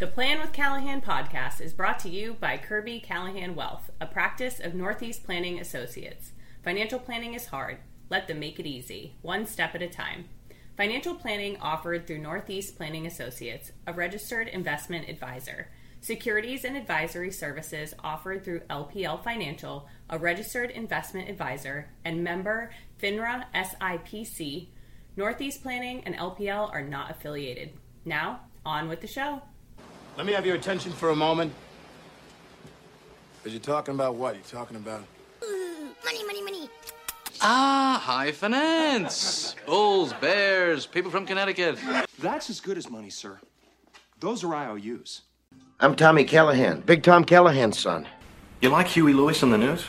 The Plan with Callahan podcast is brought to you by Kirby Callahan Wealth, a practice of Northeast Planning Associates. Financial planning is hard. Let them make it easy, one step at a time. Financial planning offered through Northeast Planning Associates, a registered investment advisor. Securities and advisory services offered through LPL Financial, a registered investment advisor, and member FINRA SIPC. Northeast Planning and LPL are not affiliated. Now, on with the show. Let me have your attention for a moment. Because you're talking about what? You're talking about. Money, money, money. Ah, high finance. Bulls, bears, people from Connecticut. That's as good as money, sir. Those are IOUs. I'm Tommy Callahan, Big Tom Callahan's son. You like Huey Lewis and the News?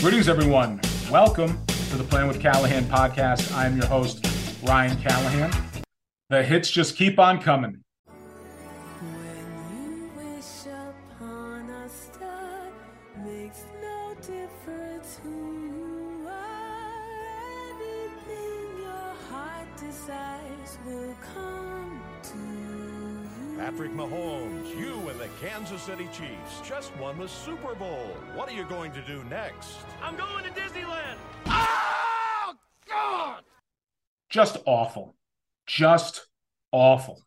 Greetings, everyone. Welcome to the Plan with Callahan podcast. I'm your host, Ryan Callahan. The hits just keep on coming. When you wish upon a star, makes no difference who you are. Anything your heart desires will come to you. Patrick Mahomes, you and the Kansas City Chiefs just won the Super Bowl. What are you going to do next? I'm going to Disneyland. Oh, God! Just awful. Just awful.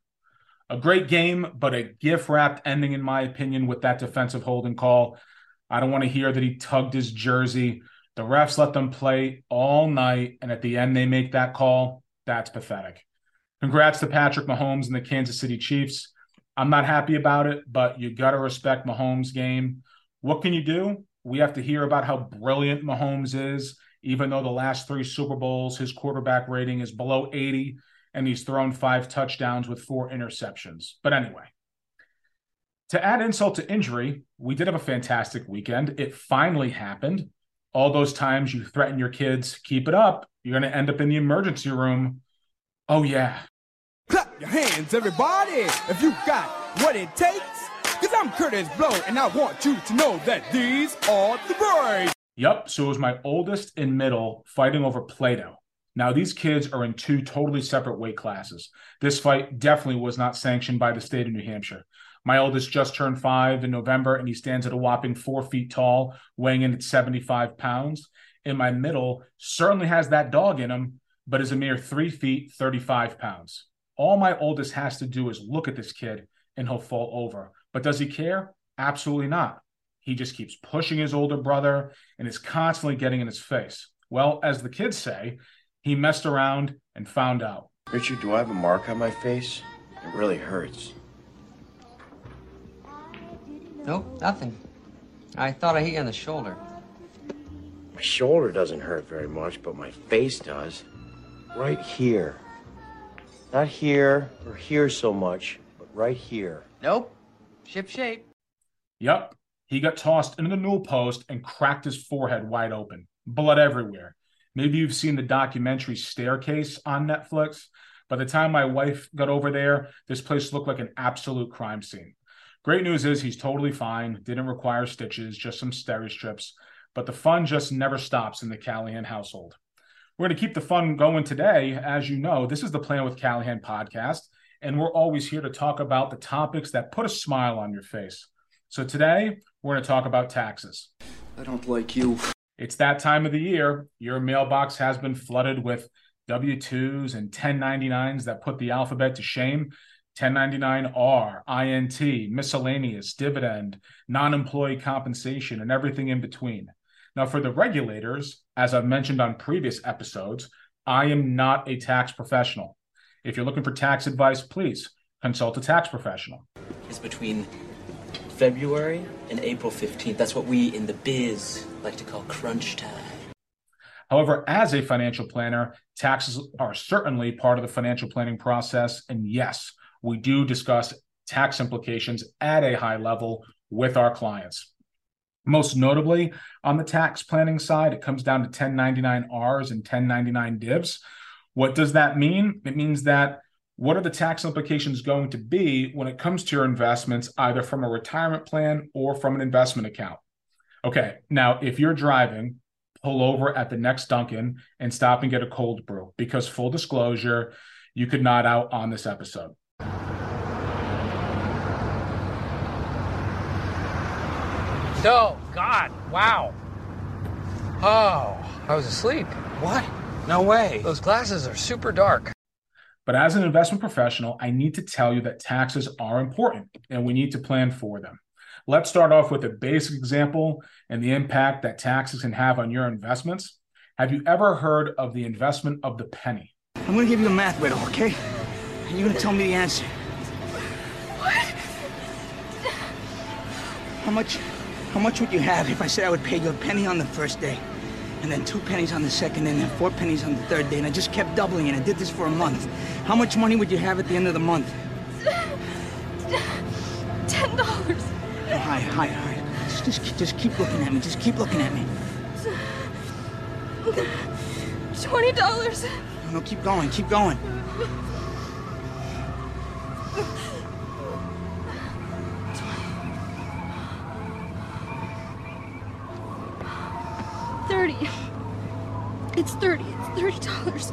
A great game, but a gift wrapped ending, in my opinion, with that defensive holding call. I don't want to hear that he tugged his jersey. The refs let them play all night, and at the end, they make that call. That's pathetic. Congrats to Patrick Mahomes and the Kansas City Chiefs. I'm not happy about it, but you got to respect Mahomes' game. What can you do? We have to hear about how brilliant Mahomes is, even though the last three Super Bowls, his quarterback rating is below 80, and he's thrown five touchdowns with four interceptions. But anyway, to add insult to injury, we did have a fantastic weekend. It finally happened. All those times you threaten your kids, keep it up, you're going to end up in the emergency room. Oh, yeah. Your hands, everybody, if you got what it takes. Cause I'm Kurtis Blow, and I want you to know that these are the boys. Yep. So it was my oldest and middle fighting over Play Doh. Now, these kids are in two totally separate weight classes. This fight definitely was not sanctioned by the state of New Hampshire. My oldest just turned five in November, and he stands at a whopping four feet tall, weighing in at 75 pounds. And my middle certainly has that dog in him, but is a mere three feet, 35 pounds. All my oldest has to do is look at this kid and he'll fall over. But does he care? Absolutely not. He just keeps pushing his older brother and is constantly getting in his face. Well, as the kids say, he messed around and found out. Richard, do I have a mark on my face? It really hurts. Nope, nothing. I thought I hit you on the shoulder. My shoulder doesn't hurt very much, but my face does. Right here. Not here or here so much, but right here. Nope. Ship shape. Yep. He got tossed into the newel post and cracked his forehead wide open. Blood everywhere. Maybe you've seen the documentary Staircase on Netflix. By the time my wife got over there, this place looked like an absolute crime scene. Great news is he's totally fine, didn't require stitches, just some steri strips. But the fun just never stops in the Callahan household. We're going to keep the fun going today. As you know, this is the Plan with Callahan podcast, and we're always here to talk about the topics that put a smile on your face. So today, we're going to talk about taxes. I don't like you. It's that time of the year. Your mailbox has been flooded with W 2s and 1099s that put the alphabet to shame. 1099R, INT, miscellaneous, dividend, non employee compensation, and everything in between. Now, for the regulators, as I've mentioned on previous episodes, I am not a tax professional. If you're looking for tax advice, please consult a tax professional. It's between February and April 15th. That's what we in the biz like to call crunch time. However, as a financial planner, taxes are certainly part of the financial planning process. And yes, we do discuss tax implications at a high level with our clients. Most notably, on the tax planning side, it comes down to 1099Rs and 1099 divs. What does that mean? It means that What are the tax implications going to be when it comes to your investments, either from a retirement plan or from an investment account? Okay, now if you're driving, pull over at the next Dunkin' and stop and get a cold brew because, full disclosure, you could not out on this episode. Oh, God. Wow. Oh, I was asleep. What? No way. Those glasses are super dark. But as an investment professional, I need to tell you that taxes are important and we need to plan for them. Let's start off with a basic example and the impact that taxes can have on your investments. Have you ever heard of the investment of the penny? I'm gonna give you a math riddle, okay? And you're gonna tell me the answer. What? How much how much would you have if I said I would pay you a penny on the first day, and then two pennies on the second, and then four pennies on the third day, and I just kept doubling and I did this for a month. How much money would you have at the end of the month? Ten dollars. Oh, hi, hi, hi. Just, just, just keep looking at me. Just keep looking at me. Twenty dollars. No, no, keep going. Keep going. It's thirty. It's thirty dollars.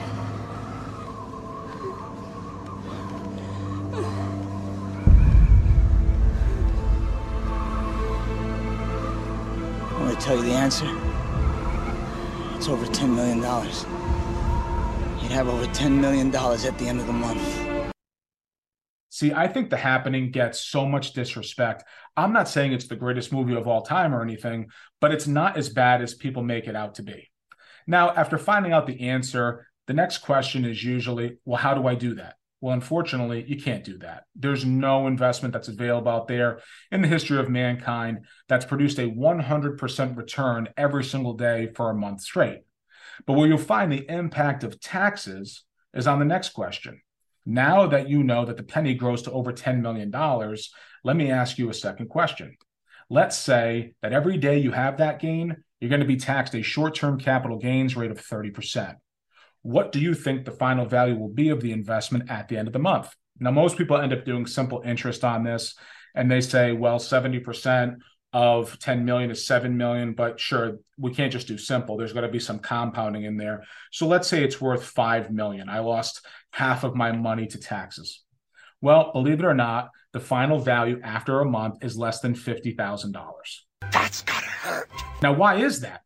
I'm gonna tell you the answer. It's over $10 million. You'd have over $10 million at the end of the month. See, I think The Happening gets so much disrespect. I'm not saying it's the greatest movie of all time or anything, but it's not as bad as people make it out to be. Now, after finding out the answer, the next question is usually, well, how do I do that? Well, unfortunately, you can't do that. There's no investment that's available out there in the history of mankind that's produced a 100% return every single day for a month straight. But where you'll find the impact of taxes is on the next question. Now that you know that the penny grows to over $10 million, let me ask you a second question. Let's say that every day you have that gain, you're going to be taxed a short term capital gains rate of 30% what do you think the final value will be of the investment at the end of the month? Now, most people end up doing simple interest on this, and they say, well, 70% of 10 million is 7 million, but sure, we can't just do simple. There's got to be some compounding in there. So let's say it's worth 5 million. I lost half of my money to taxes. Well, believe it or not, the final value after a month is less than $50,000. That's gotta hurt. Now, why is that?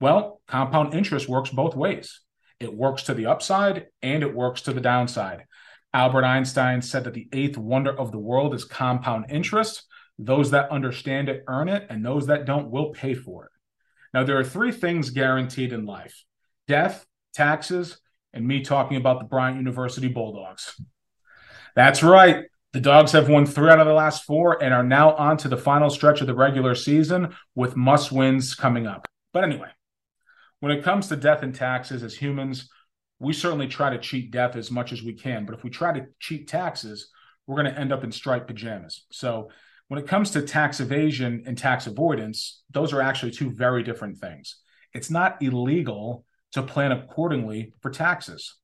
Well, compound interest works both ways. It works to the upside and it works to the downside. Albert Einstein said that the eighth wonder of the world is compound interest. Those that understand it earn it, and those that don't will pay for it. Now, there are three things guaranteed in life death, taxes, and me talking about the Bryant University Bulldogs. That's right. The Dogs have won three out of the last four and are now on to the final stretch of the regular season with must wins coming up. But anyway, when it comes to death and taxes as humans, we certainly try to cheat death as much as we can. But if we try to cheat taxes, we're going to end up in striped pajamas. So when it comes to tax evasion and tax avoidance, those are actually two very different things. It's not illegal to plan accordingly for taxes.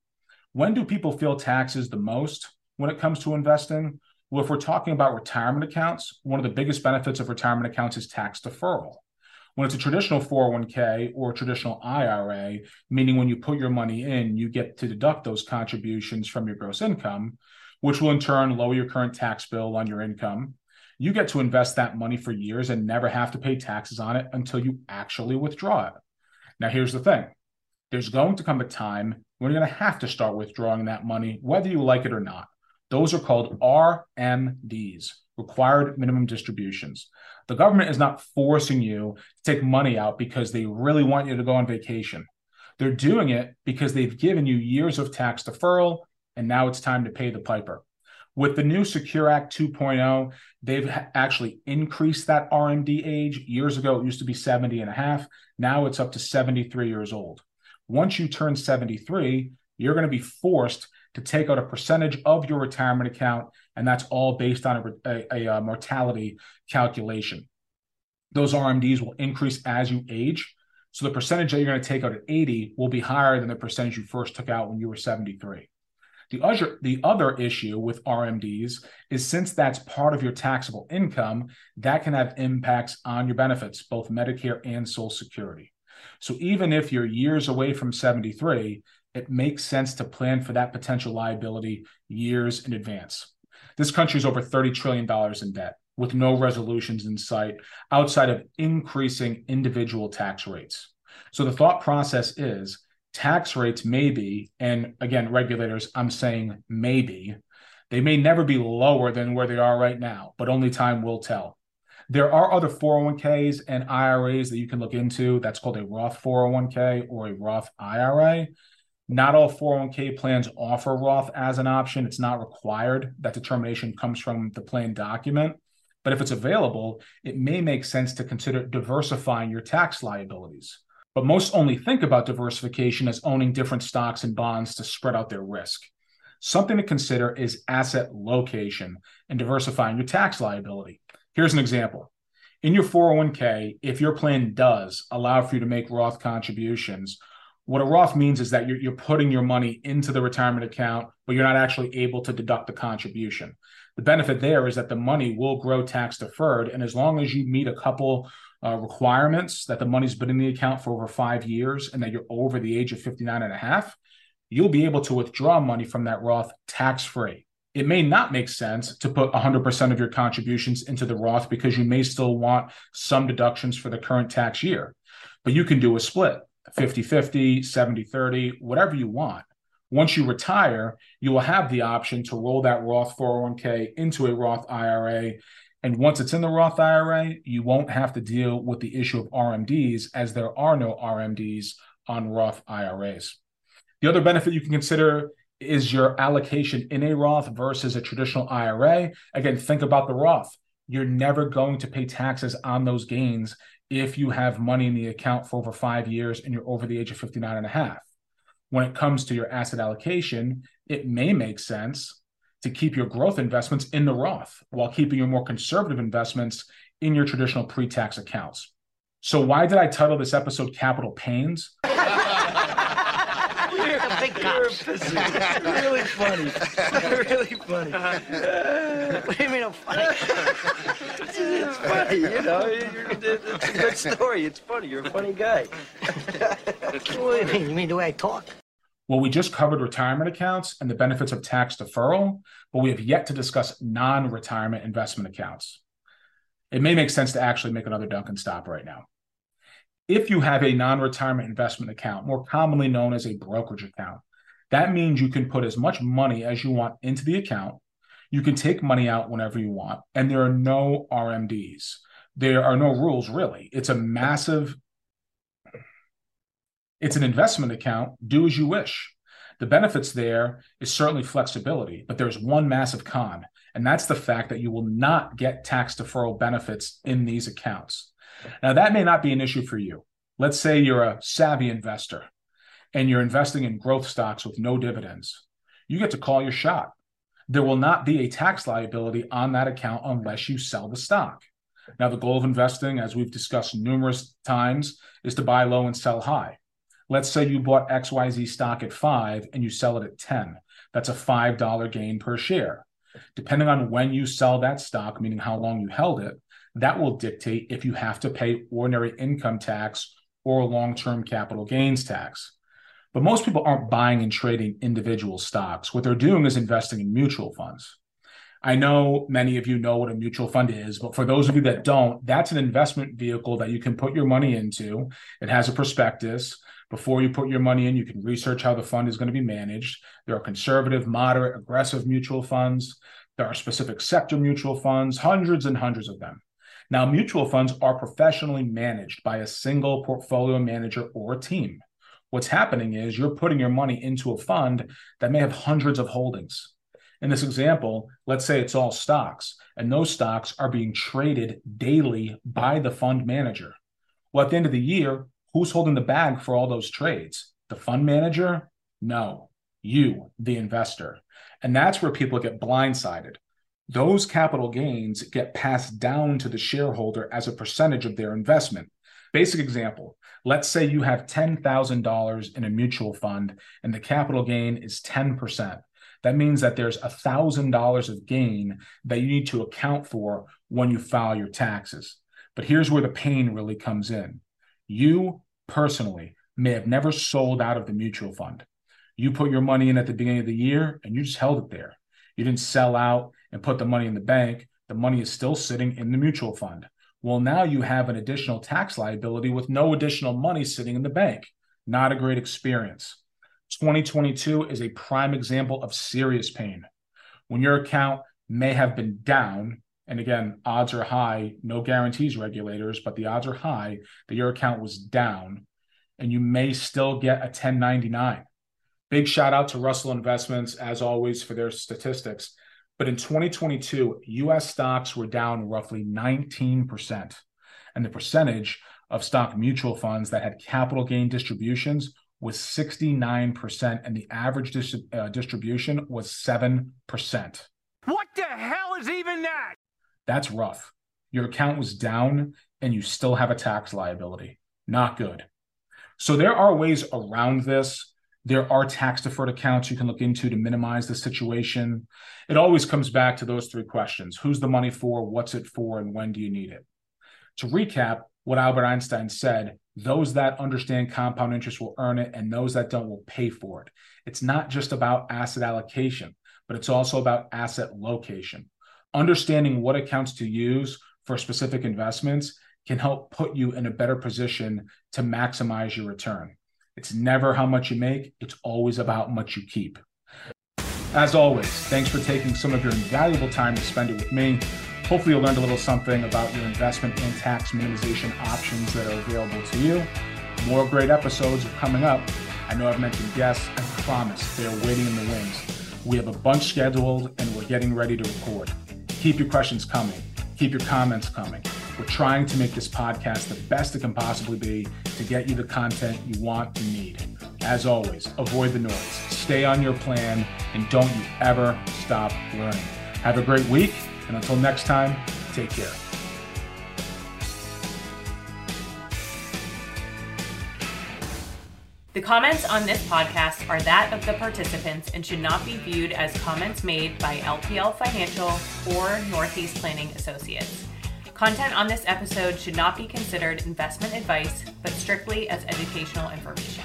When do people feel taxes the most when it comes to investing? Well, if we're talking about retirement accounts, one of the biggest benefits of retirement accounts is tax deferral. When it's a traditional 401k or traditional IRA, meaning when you put your money in, you get to deduct those contributions from your gross income, which will in turn lower your current tax bill on your income. You get to invest that money for years and never have to pay taxes on it until you actually withdraw it. Now, here's the thing there's going to come a time when you're going to have to start withdrawing that money, whether you like it or not. Those are called RMDs, required minimum distributions. The government is not forcing you to take money out because they really want you to go on vacation. They're doing it because they've given you years of tax deferral, and now it's time to pay the piper. With the new Secure Act 2.0, they've actually increased that RMD age. Years ago, it used to be 70 and a half. Now it's up to 73 years old. Once you turn 73, you're going to be forced to take out a percentage of your retirement account, and that's all based on a, a, a uh, mortality calculation. Those RMDs will increase as you age. So the percentage that you're going to take out at 80 will be higher than the percentage you first took out when you were 73. The other, the other issue with RMDs is since that's part of your taxable income, that can have impacts on your benefits, both Medicare and Social Security. So even if you're years away from 73, it makes sense to plan for that potential liability years in advance. This country is over $30 trillion in debt with no resolutions in sight outside of increasing individual tax rates. So the thought process is tax rates may be, and again, regulators, I'm saying maybe, they may never be lower than where they are right now, but only time will tell. There are other 401ks and IRAs that you can look into. That's called a Roth 401k or a Roth IRA. Not all 401k plans offer Roth as an option. It's not required. That determination comes from the plan document. But if it's available, it may make sense to consider diversifying your tax liabilities. But most only think about diversification as owning different stocks and bonds to spread out their risk. Something to consider is asset location and diversifying your tax liability. Here's an example. In your 401k, if your plan does allow for you to make Roth contributions, what a Roth means is that you're, you're putting your money into the retirement account, but you're not actually able to deduct the contribution. The benefit there is that the money will grow tax deferred. And as long as you meet a couple uh, requirements that the money's been in the account for over five years and that you're over the age of 59 and a half, you'll be able to withdraw money from that Roth tax free. It may not make sense to put 100% of your contributions into the Roth because you may still want some deductions for the current tax year, but you can do a split 50 50, 70 30, whatever you want. Once you retire, you will have the option to roll that Roth 401k into a Roth IRA. And once it's in the Roth IRA, you won't have to deal with the issue of RMDs as there are no RMDs on Roth IRAs. The other benefit you can consider is your allocation in a Roth versus a traditional IRA. Again, think about the Roth. You're never going to pay taxes on those gains if you have money in the account for over five years and you're over the age of 59 and a half. When it comes to your asset allocation, it may make sense to keep your growth investments in the Roth while keeping your more conservative investments in your traditional pre tax accounts. So, why did I title this episode Capital Pains? Big cops. really funny. really funny. what do you mean I'm funny? it's funny, you know. It's a good story. It's funny. You're a funny guy. what do you mean? You mean the way I talk? Well, we just covered retirement accounts and the benefits of tax deferral, but we have yet to discuss non retirement investment accounts. It may make sense to actually make another Dunkin' stop right now if you have a non retirement investment account, more commonly known as a brokerage account, that means you can put as much money as you want into the account. You can take money out whenever you want, and there are no RMDs. There are no rules, really. It's a massive, it's an investment account. Do as you wish. The benefits there is certainly flexibility, but there's one massive con, and that's the fact that you will not get tax deferral benefits in these accounts. Now, that may not be an issue for you. Let's say you're a savvy investor and you're investing in growth stocks with no dividends. You get to call your shot. There will not be a tax liability on that account unless you sell the stock. Now, the goal of investing, as we've discussed numerous times, is to buy low and sell high. Let's say you bought XYZ stock at five and you sell it at 10. That's a $5 gain per share. Depending on when you sell that stock, meaning how long you held it, that will dictate if you have to pay ordinary income tax or long term capital gains tax. But most people aren't buying and trading individual stocks. What they're doing is investing in mutual funds. I know many of you know what a mutual fund is, but for those of you that don't, that's an investment vehicle that you can put your money into. It has a prospectus. Before you put your money in, you can research how the fund is going to be managed. There are conservative, moderate, aggressive mutual funds. There are specific sector mutual funds, hundreds and hundreds of them. Now, mutual funds are professionally managed by a single portfolio manager or team. What's happening is you're putting your money into a fund that may have hundreds of holdings. In this example, let's say it's all stocks, and those stocks are being traded daily by the fund manager. Well, at the end of the year, who's holding the bag for all those trades? The fund manager? No, you, the investor. And that's where people get blindsided those capital gains get passed down to the shareholder as a percentage of their investment. Basic example let's say you have $10,000 in a mutual fund and the capital gain is 10%. That means that there's $1,000 of gain that you need to account for when you file your taxes. But here's where the pain really comes in. You personally may have never sold out of the mutual fund. You put your money in at the beginning of the year and you just held it there. You didn't sell out and put the money in the bank. The money is still sitting in the mutual fund. Well, now you have an additional tax liability with no additional money sitting in the bank. Not a great experience. 2022 is a prime example of serious pain. When your account may have been down, and again, odds are high, no guarantees, regulators, but the odds are high that your account was down, and you may still get a 1099. Big shout out to Russell Investments, as always, for their statistics. But in 2022, US stocks were down roughly 19%. And the percentage of stock mutual funds that had capital gain distributions was 69%, and the average dis- uh, distribution was 7%. What the hell is even that? That's rough. Your account was down, and you still have a tax liability. Not good. So there are ways around this. There are tax deferred accounts you can look into to minimize the situation. It always comes back to those three questions Who's the money for? What's it for? And when do you need it? To recap, what Albert Einstein said those that understand compound interest will earn it, and those that don't will pay for it. It's not just about asset allocation, but it's also about asset location. Understanding what accounts to use for specific investments can help put you in a better position to maximize your return. It's never how much you make, it's always about how much you keep. As always, thanks for taking some of your invaluable time to spend it with me. Hopefully, you learned a little something about your investment and tax minimization options that are available to you. More great episodes are coming up. I know I've mentioned guests. I promise they are waiting in the wings. We have a bunch scheduled and we're getting ready to record. Keep your questions coming. Keep your comments coming. We're trying to make this podcast the best it can possibly be to get you the content you want and need. As always, avoid the noise, stay on your plan, and don't you ever stop learning. Have a great week, and until next time, take care. The comments on this podcast are that of the participants and should not be viewed as comments made by LPL Financial or Northeast Planning Associates. Content on this episode should not be considered investment advice, but strictly as educational information.